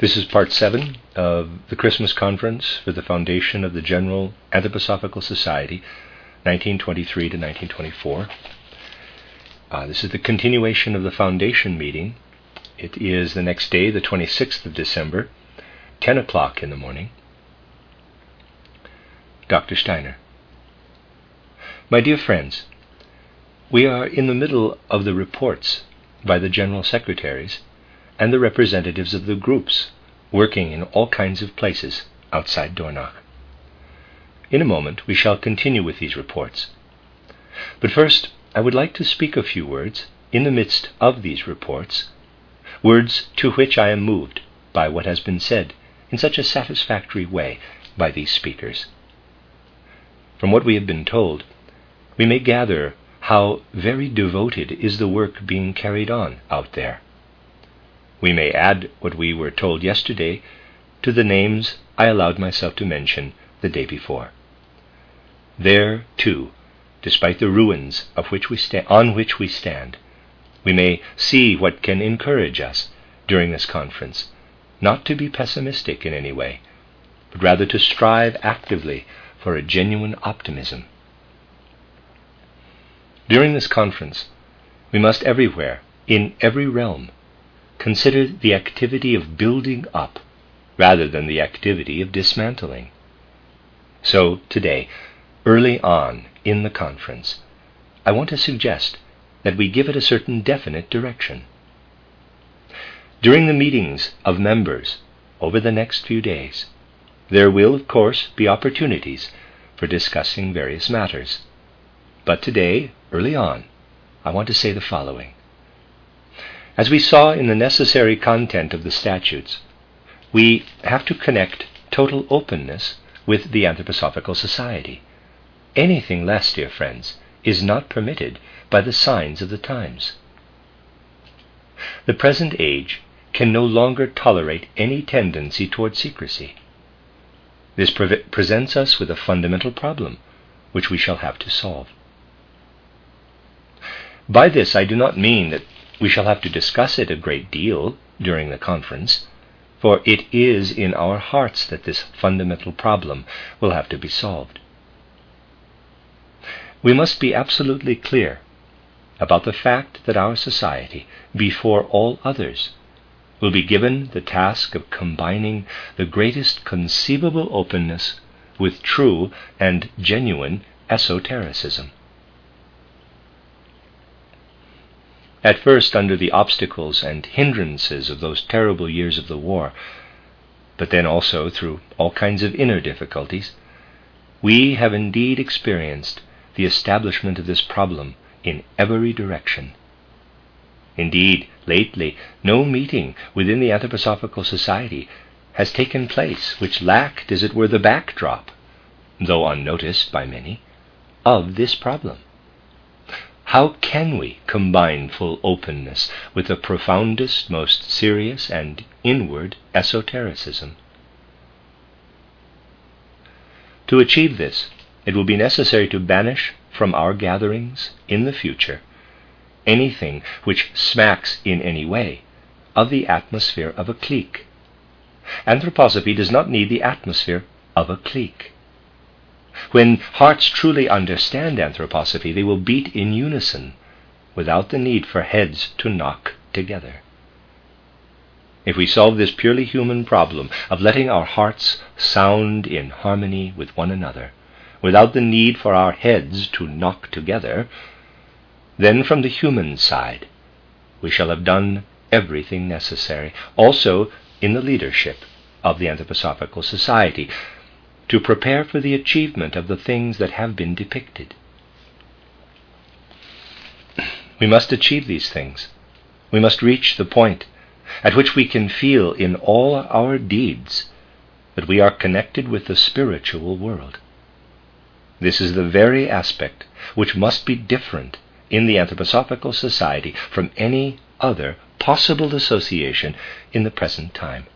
This is part seven of the Christmas conference for the foundation of the General Anthroposophical Society, 1923 to 1924. Uh, this is the continuation of the foundation meeting. It is the next day, the 26th of December, 10 o'clock in the morning. Dr. Steiner. My dear friends, we are in the middle of the reports by the General Secretaries and the representatives of the groups working in all kinds of places outside Dornach. In a moment, we shall continue with these reports. But first, I would like to speak a few words in the midst of these reports, words to which I am moved by what has been said in such a satisfactory way by these speakers. From what we have been told, we may gather how very devoted is the work being carried on out there. We may add what we were told yesterday to the names I allowed myself to mention the day before. There, too, despite the ruins of which we sta- on which we stand, we may see what can encourage us during this conference, not to be pessimistic in any way, but rather to strive actively for a genuine optimism. During this conference, we must everywhere, in every realm, consider the activity of building up rather than the activity of dismantling. So, today, early on in the conference, I want to suggest that we give it a certain definite direction. During the meetings of members over the next few days, there will, of course, be opportunities for discussing various matters. But today, early on, I want to say the following. As we saw in the necessary content of the statutes, we have to connect total openness with the Anthroposophical Society. Anything less, dear friends, is not permitted by the signs of the times. The present age can no longer tolerate any tendency toward secrecy. This pre- presents us with a fundamental problem, which we shall have to solve. By this, I do not mean that we shall have to discuss it a great deal during the conference, for it is in our hearts that this fundamental problem will have to be solved. We must be absolutely clear about the fact that our society, before all others, will be given the task of combining the greatest conceivable openness with true and genuine esotericism. At first, under the obstacles and hindrances of those terrible years of the war, but then also through all kinds of inner difficulties, we have indeed experienced the establishment of this problem in every direction. Indeed, lately, no meeting within the Anthroposophical Society has taken place which lacked, as it were, the backdrop, though unnoticed by many, of this problem. How can we combine full openness with the profoundest, most serious, and inward esotericism? To achieve this, it will be necessary to banish from our gatherings in the future anything which smacks in any way of the atmosphere of a clique. Anthroposophy does not need the atmosphere of a clique. When hearts truly understand anthroposophy, they will beat in unison without the need for heads to knock together. If we solve this purely human problem of letting our hearts sound in harmony with one another, without the need for our heads to knock together, then from the human side we shall have done everything necessary, also in the leadership of the Anthroposophical Society, to prepare for the achievement of the things that have been depicted. We must achieve these things. We must reach the point at which we can feel in all our deeds that we are connected with the spiritual world. This is the very aspect which must be different in the Anthroposophical Society from any other possible association in the present time.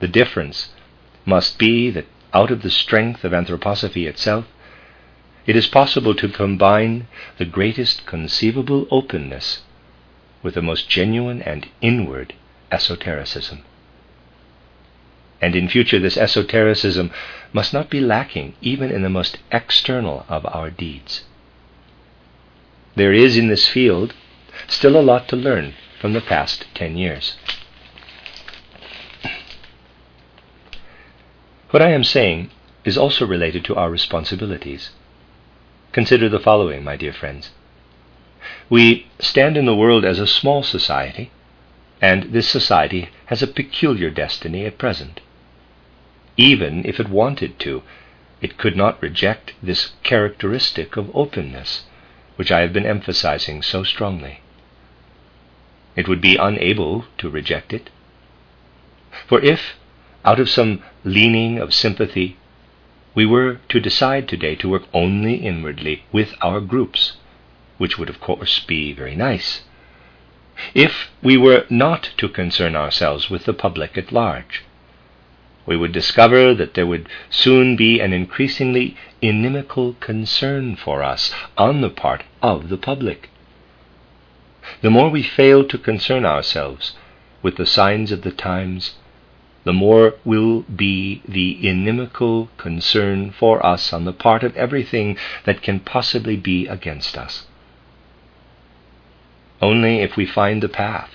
The difference must be that out of the strength of anthroposophy itself, it is possible to combine the greatest conceivable openness with the most genuine and inward esotericism. And in future, this esotericism must not be lacking even in the most external of our deeds. There is in this field still a lot to learn from the past ten years. What I am saying is also related to our responsibilities. Consider the following, my dear friends. We stand in the world as a small society, and this society has a peculiar destiny at present. Even if it wanted to, it could not reject this characteristic of openness, which I have been emphasizing so strongly. It would be unable to reject it. For if, out of some leaning of sympathy, we were to decide today to work only inwardly with our groups, which would of course be very nice, if we were not to concern ourselves with the public at large, we would discover that there would soon be an increasingly inimical concern for us on the part of the public. The more we fail to concern ourselves with the signs of the times, the more will be the inimical concern for us on the part of everything that can possibly be against us. Only if we find the path,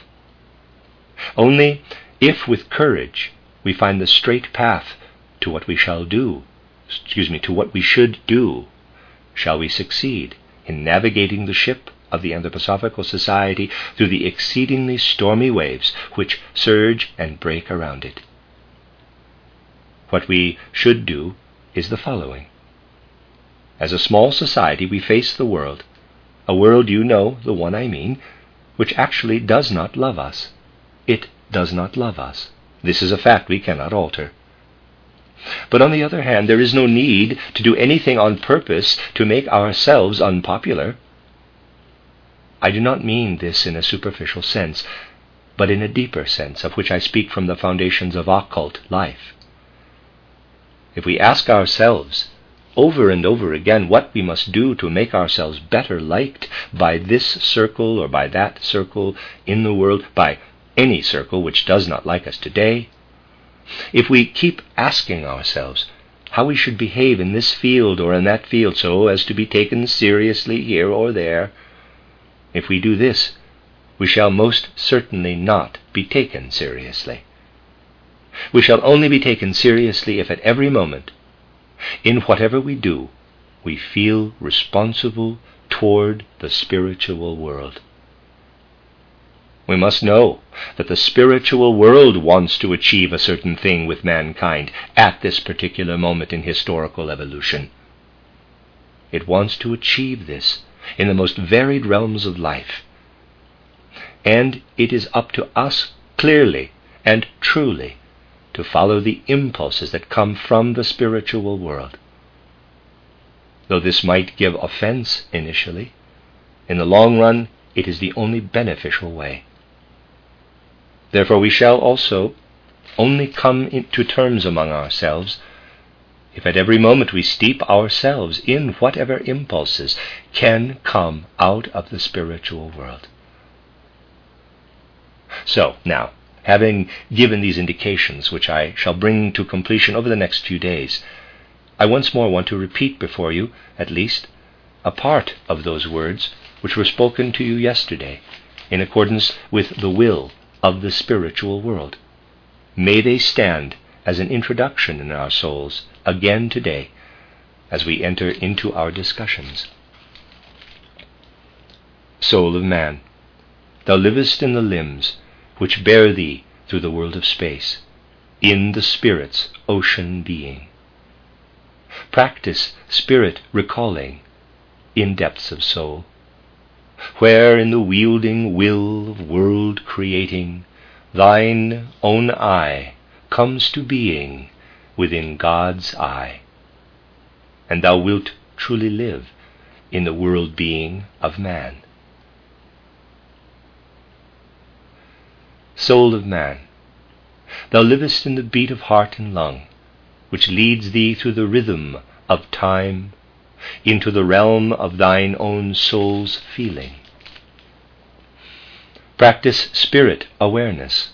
only if with courage we find the straight path to what we shall do, excuse me, to what we should do, shall we succeed in navigating the ship of the Anthroposophical Society through the exceedingly stormy waves which surge and break around it. What we should do is the following. As a small society, we face the world, a world you know, the one I mean, which actually does not love us. It does not love us. This is a fact we cannot alter. But on the other hand, there is no need to do anything on purpose to make ourselves unpopular. I do not mean this in a superficial sense, but in a deeper sense, of which I speak from the foundations of occult life. If we ask ourselves over and over again what we must do to make ourselves better liked by this circle or by that circle in the world, by any circle which does not like us today, if we keep asking ourselves how we should behave in this field or in that field so as to be taken seriously here or there, if we do this, we shall most certainly not be taken seriously. We shall only be taken seriously if at every moment, in whatever we do, we feel responsible toward the spiritual world. We must know that the spiritual world wants to achieve a certain thing with mankind at this particular moment in historical evolution. It wants to achieve this in the most varied realms of life. And it is up to us clearly and truly to follow the impulses that come from the spiritual world. Though this might give offense initially, in the long run it is the only beneficial way. Therefore, we shall also only come to terms among ourselves if at every moment we steep ourselves in whatever impulses can come out of the spiritual world. So, now, having given these indications, which I shall bring to completion over the next few days, I once more want to repeat before you, at least, a part of those words which were spoken to you yesterday, in accordance with the will of the spiritual world. May they stand as an introduction in our souls again today as we enter into our discussions. Soul of man, thou livest in the limbs which bear thee through the world of space, in the Spirit's ocean being. Practice spirit recalling in depths of soul, where in the wielding will of world creating thine own I comes to being within God's I, and thou wilt truly live in the world being of man. Soul of man, thou livest in the beat of heart and lung, which leads thee through the rhythm of time into the realm of thine own soul's feeling. Practice spirit awareness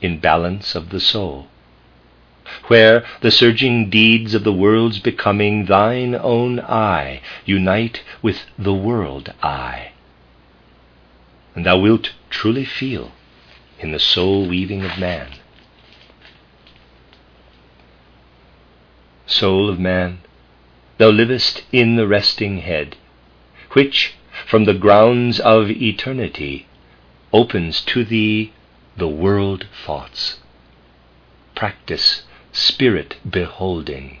in balance of the soul, where the surging deeds of the world's becoming thine own I unite with the world I. And thou wilt truly feel in the soul weaving of man. Soul of man, thou livest in the resting head, which from the grounds of eternity opens to thee the world thoughts. Practice spirit beholding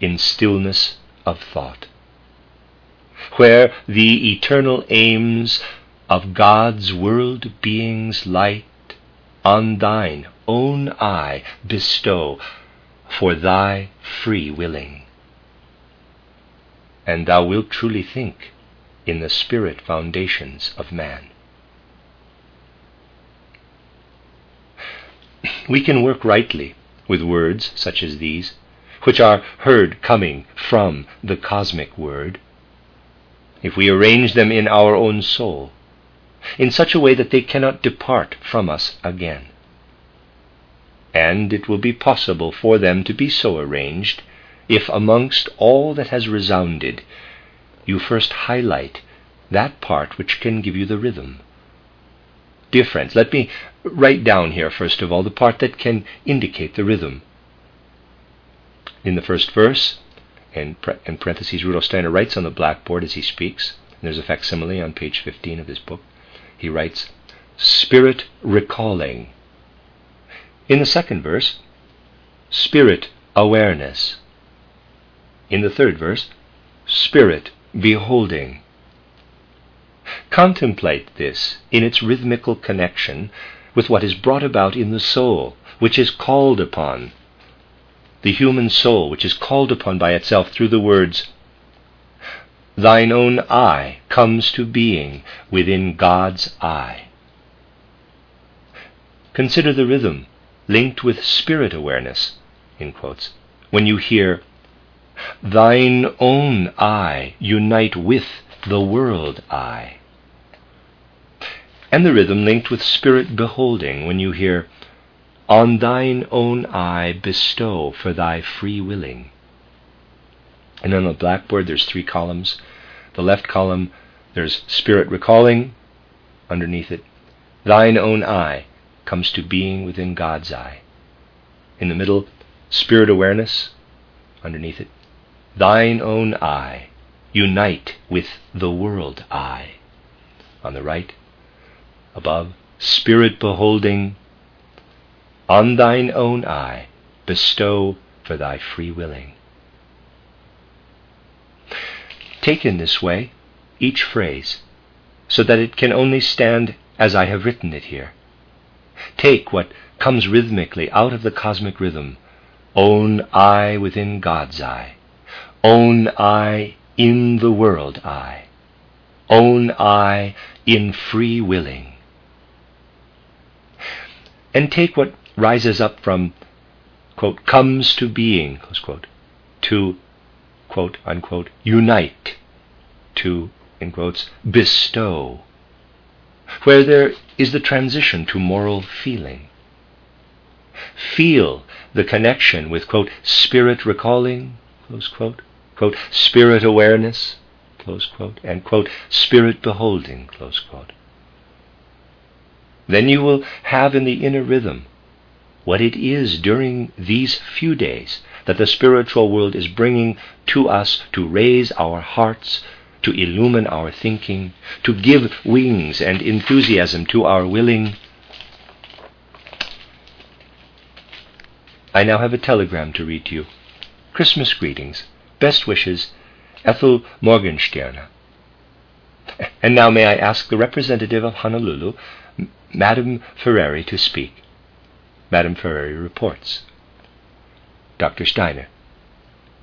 in stillness of thought, where the eternal aims of God's world being's light on thine own I bestow for thy free willing. And thou wilt truly think in the spirit foundations of man. We can work rightly with words such as these, which are heard coming from the cosmic word, if we arrange them in our own soul in such a way that they cannot depart from us again. And it will be possible for them to be so arranged if, amongst all that has resounded, you first highlight that part which can give you the rhythm. Dear friends, let me write down here, first of all, the part that can indicate the rhythm. In the first verse, in, in parentheses, Rudolf Steiner writes on the blackboard as he speaks, there's a facsimile on page 15 of his book, he writes, Spirit recalling. In the second verse, Spirit awareness. In the third verse, Spirit beholding. Contemplate this in its rhythmical connection with what is brought about in the soul, which is called upon. The human soul, which is called upon by itself through the words, Thine own I comes to being within God's I. Consider the rhythm linked with spirit awareness, quotes, when you hear, Thine own I unite with the world I. And the rhythm linked with spirit beholding when you hear, On thine own I bestow for thy free willing. And on the blackboard, there's three columns. The left column, there's spirit recalling. Underneath it, thine own I comes to being within God's I. In the middle, spirit awareness. Underneath it, thine own I unite with the world I. On the right, above, spirit beholding, on thine own I bestow for thy free willing. Take in this way each phrase, so that it can only stand as I have written it here. Take what comes rhythmically out of the cosmic rhythm, own I within God's I, own I in the world I, own I in free willing. And take what rises up from, quote, comes to being, quote, to, quote, unquote, unite, to, in quotes, bestow, where there is the transition to moral feeling. Feel the connection with, quote, spirit recalling, close quote, quote, spirit awareness, close quote, and quote, spirit beholding, close quote. Then you will have in the inner rhythm what it is during these few days that the spiritual world is bringing to us to raise our hearts, to illumine our thinking, to give wings and enthusiasm to our willing. I now have a telegram to read to you. Christmas greetings. Best wishes, Ethel Morgensterne. And now may I ask the representative of Honolulu, Madame Ferrari, to speak. Madame Ferrari reports. Dr. Steiner.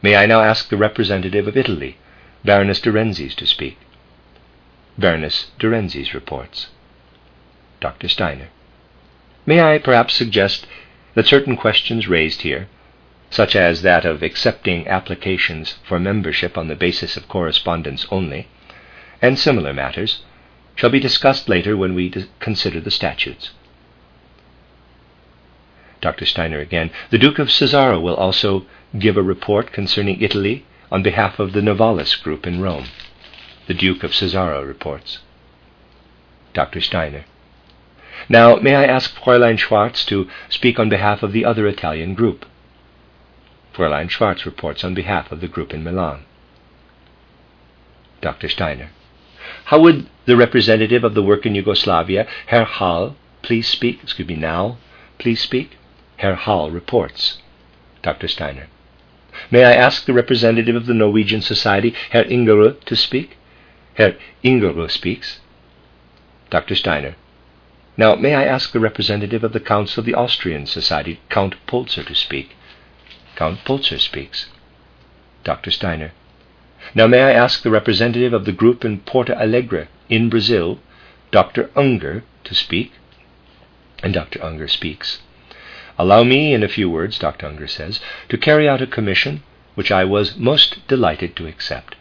May I now ask the representative of Italy, Baroness de Renzies, to speak. Baroness de Renzies reports. Dr. Steiner. May I perhaps suggest that certain questions raised here such as that of accepting applications for membership on the basis of correspondence only, and similar matters, shall be discussed later when we consider the statutes. Dr. Steiner again. The Duke of Cesaro will also give a report concerning Italy on behalf of the Novalis group in Rome. The Duke of Cesaro reports. Dr. Steiner. Now, may I ask Fräulein Schwarz to speak on behalf of the other Italian group? Fräulein Schwarz reports on behalf of the group in Milan. Dr. Steiner. How would the representative of the work in Yugoslavia, Herr Hall, please speak? Excuse me, now, please speak? Herr Hall reports. Dr. Steiner. May I ask the representative of the Norwegian Society, Herr Ingerö, to speak? Herr Ingerö speaks. Dr. Steiner. Now, may I ask the representative of the Council of the Austrian Society, Count Polzer, to speak? Count Polzer speaks. Dr. Steiner. Now, may I ask the representative of the group in Porto Alegre, in Brazil, Dr. Unger, to speak? And Dr. Unger speaks. Allow me, in a few words, Dr. Unger says, to carry out a commission which I was most delighted to accept.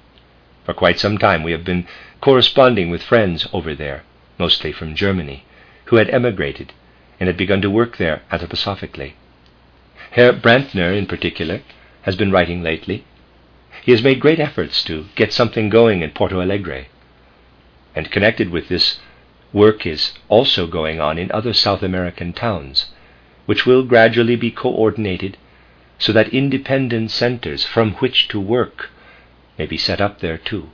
For quite some time we have been corresponding with friends over there, mostly from Germany, who had emigrated and had begun to work there anthroposophically. Herr Brandner, in particular, has been writing lately he has made great efforts to get something going in Porto Alegre. And connected with this work is also going on in other South American towns, which will gradually be coordinated so that independent centers from which to work may be set up there too.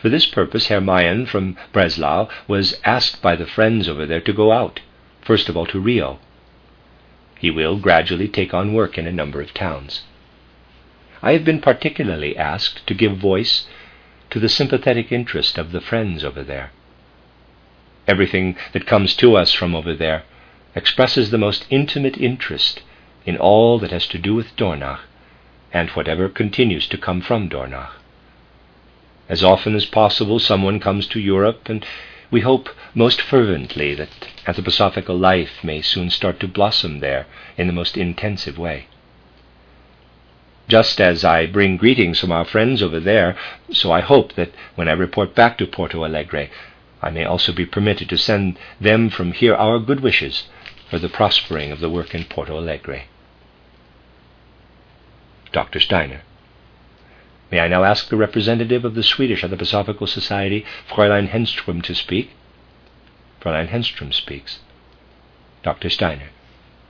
For this purpose, Herr Mayen from Breslau was asked by the friends over there to go out, first of all to Rio. He will gradually take on work in a number of towns. I have been particularly asked to give voice to the sympathetic interest of the friends over there. Everything that comes to us from over there expresses the most intimate interest in all that has to do with Dornach and whatever continues to come from Dornach. As often as possible, someone comes to Europe, and we hope most fervently that anthroposophical life may soon start to blossom there in the most intensive way. Just as I bring greetings from our friends over there, so I hope that when I report back to Porto Alegre, I may also be permitted to send them from here our good wishes for the prospering of the work in Porto Alegre. Dr. Steiner. May I now ask the representative of the Swedish Anthroposophical Society, Fräulein Henström, to speak? Fräulein Henström speaks. Dr. Steiner.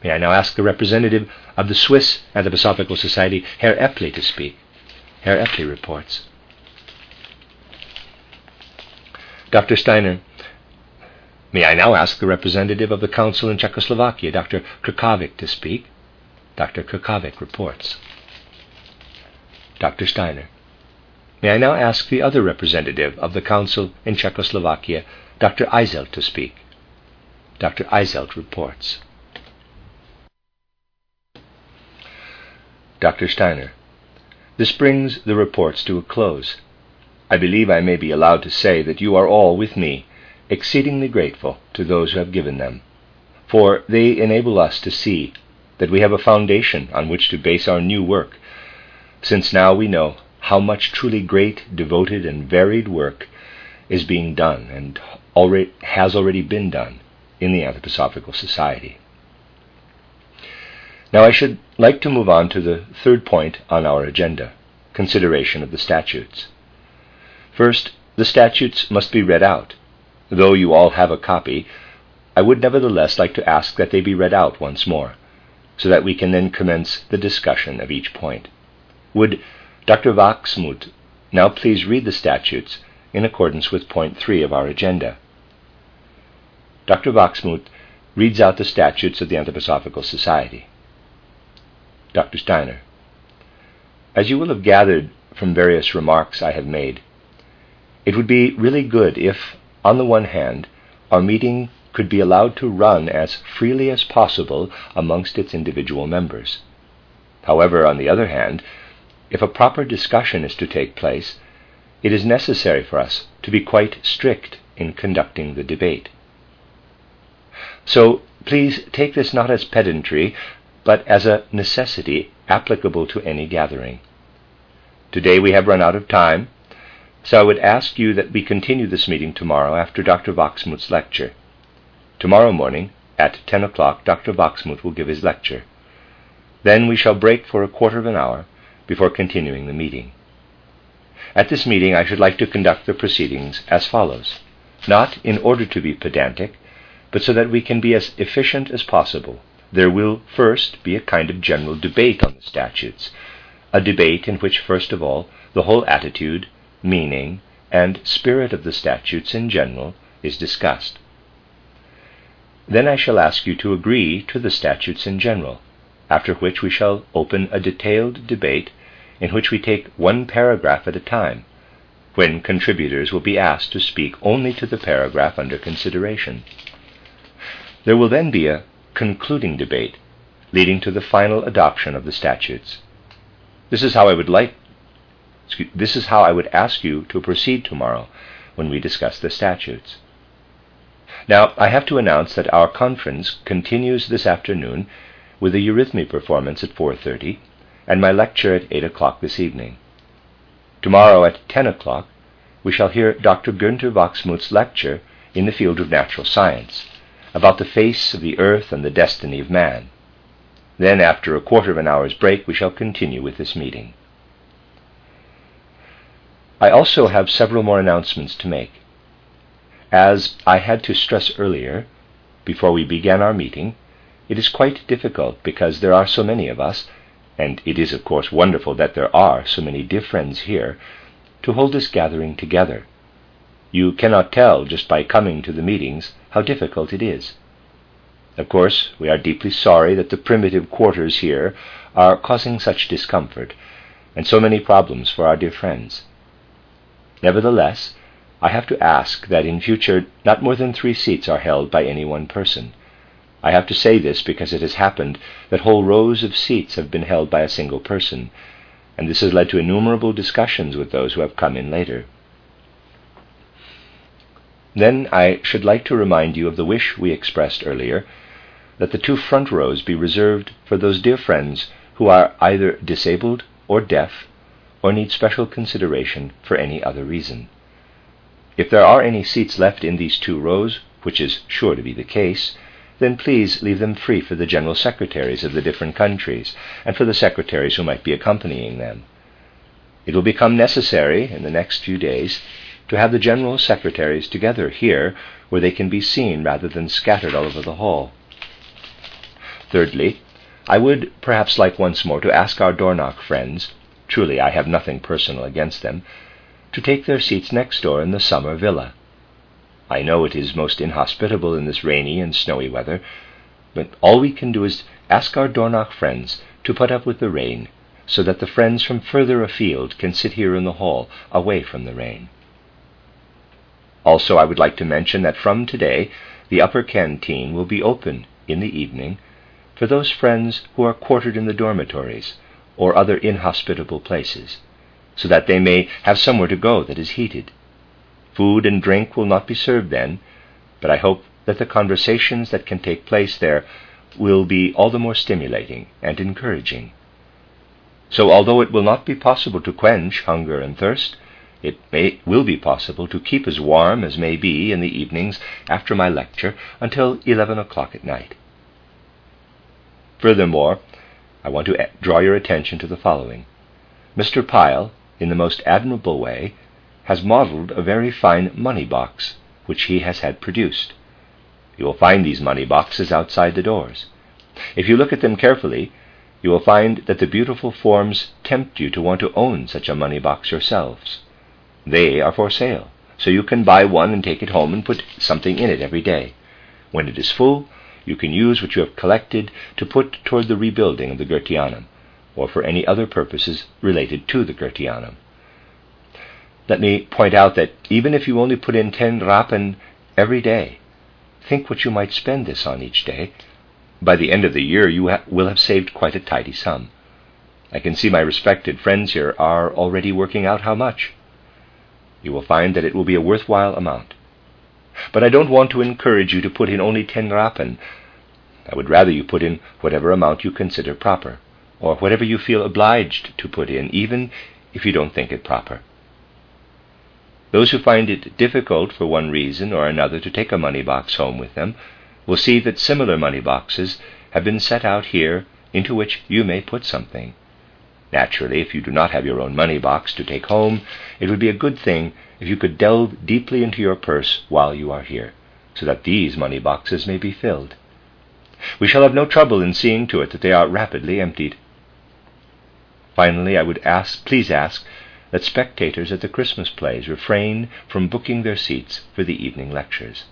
May I now ask the representative of the Swiss Anthroposophical Society, Herr Epley, to speak. Herr Epley reports. Dr. Steiner, may I now ask the representative of the Council in Czechoslovakia, Dr. Krkovic, to speak? Dr. Krkovic reports. Dr. Steiner, may I now ask the other representative of the Council in Czechoslovakia, Dr. Eiselt, to speak? Dr. Eiselt reports. Dr. Steiner. This brings the reports to a close. I believe I may be allowed to say that you are all, with me, exceedingly grateful to those who have given them, for they enable us to see that we have a foundation on which to base our new work, since now we know how much truly great, devoted, and varied work is being done and already, has already been done in the Anthroposophical Society. Now I should like to move on to the third point on our agenda consideration of the statutes. First, the statutes must be read out. Though you all have a copy, I would nevertheless like to ask that they be read out once more, so that we can then commence the discussion of each point. Would Dr. Wachsmuth now please read the statutes in accordance with point three of our agenda? Dr. Wachsmuth reads out the statutes of the Anthroposophical Society. Dr. Steiner. As you will have gathered from various remarks I have made, it would be really good if, on the one hand, our meeting could be allowed to run as freely as possible amongst its individual members. However, on the other hand, if a proper discussion is to take place, it is necessary for us to be quite strict in conducting the debate. So please take this not as pedantry, but as a necessity applicable to any gathering. Today we have run out of time, so I would ask you that we continue this meeting tomorrow after Dr. Wachsmuth's lecture. Tomorrow morning, at ten o'clock, Dr. Wachsmuth will give his lecture. Then we shall break for a quarter of an hour before continuing the meeting. At this meeting, I should like to conduct the proceedings as follows, not in order to be pedantic, but so that we can be as efficient as possible. There will first be a kind of general debate on the statutes, a debate in which, first of all, the whole attitude, meaning, and spirit of the statutes in general is discussed. Then I shall ask you to agree to the statutes in general, after which we shall open a detailed debate in which we take one paragraph at a time, when contributors will be asked to speak only to the paragraph under consideration. There will then be a concluding debate, leading to the final adoption of the statutes. This is how I would like this is how I would ask you to proceed tomorrow when we discuss the statutes. Now, I have to announce that our conference continues this afternoon with a eurythmy performance at 4.30 and my lecture at 8 o'clock this evening. Tomorrow at 10 o'clock we shall hear Dr. Günther Wachsmuth's lecture in the field of natural science about the face of the earth and the destiny of man. Then, after a quarter of an hour's break, we shall continue with this meeting. I also have several more announcements to make. As I had to stress earlier, before we began our meeting, it is quite difficult because there are so many of us and it is of course wonderful that there are so many dear friends here, to hold this gathering together. You cannot tell just by coming to the meetings how difficult it is. Of course, we are deeply sorry that the primitive quarters here are causing such discomfort and so many problems for our dear friends. Nevertheless, I have to ask that in future not more than three seats are held by any one person. I have to say this because it has happened that whole rows of seats have been held by a single person, and this has led to innumerable discussions with those who have come in later. Then I should like to remind you of the wish we expressed earlier that the two front rows be reserved for those dear friends who are either disabled or deaf or need special consideration for any other reason. If there are any seats left in these two rows, which is sure to be the case, then please leave them free for the general secretaries of the different countries and for the secretaries who might be accompanying them. It will become necessary in the next few days to have the general secretaries together here where they can be seen rather than scattered all over the hall. Thirdly, I would perhaps like once more to ask our Dornach friends, truly I have nothing personal against them, to take their seats next door in the summer villa. I know it is most inhospitable in this rainy and snowy weather, but all we can do is ask our Dornach friends to put up with the rain, so that the friends from further afield can sit here in the hall, away from the rain. Also, I would like to mention that from today the upper canteen will be open in the evening for those friends who are quartered in the dormitories or other inhospitable places, so that they may have somewhere to go that is heated. Food and drink will not be served then, but I hope that the conversations that can take place there will be all the more stimulating and encouraging. So, although it will not be possible to quench hunger and thirst, it may, will be possible to keep as warm as may be in the evenings after my lecture until eleven o'clock at night. Furthermore, I want to draw your attention to the following. Mr. Pyle, in the most admirable way, has modelled a very fine money box, which he has had produced. You will find these money boxes outside the doors. If you look at them carefully, you will find that the beautiful forms tempt you to want to own such a money box yourselves. They are for sale, so you can buy one and take it home and put something in it every day. When it is full, you can use what you have collected to put toward the rebuilding of the Goetheanum, or for any other purposes related to the Goetheanum let me point out that even if you only put in 10 rappen every day, think what you might spend this on each day. By the end of the year, you ha- will have saved quite a tidy sum. I can see my respected friends here are already working out how much. You will find that it will be a worthwhile amount. But I don't want to encourage you to put in only 10 rappen. I would rather you put in whatever amount you consider proper, or whatever you feel obliged to put in, even if you don't think it proper. Those who find it difficult for one reason or another to take a money box home with them will see that similar money boxes have been set out here into which you may put something. Naturally, if you do not have your own money box to take home, it would be a good thing if you could delve deeply into your purse while you are here, so that these money boxes may be filled. We shall have no trouble in seeing to it that they are rapidly emptied. Finally, I would ask, please ask that spectators at the Christmas plays refrain from booking their seats for the evening lectures.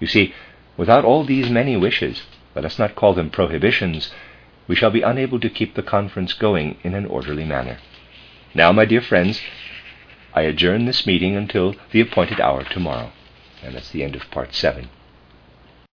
You see, without all these many wishes, let us not call them prohibitions, we shall be unable to keep the conference going in an orderly manner. Now, my dear friends, I adjourn this meeting until the appointed hour tomorrow. And that's the end of part seven.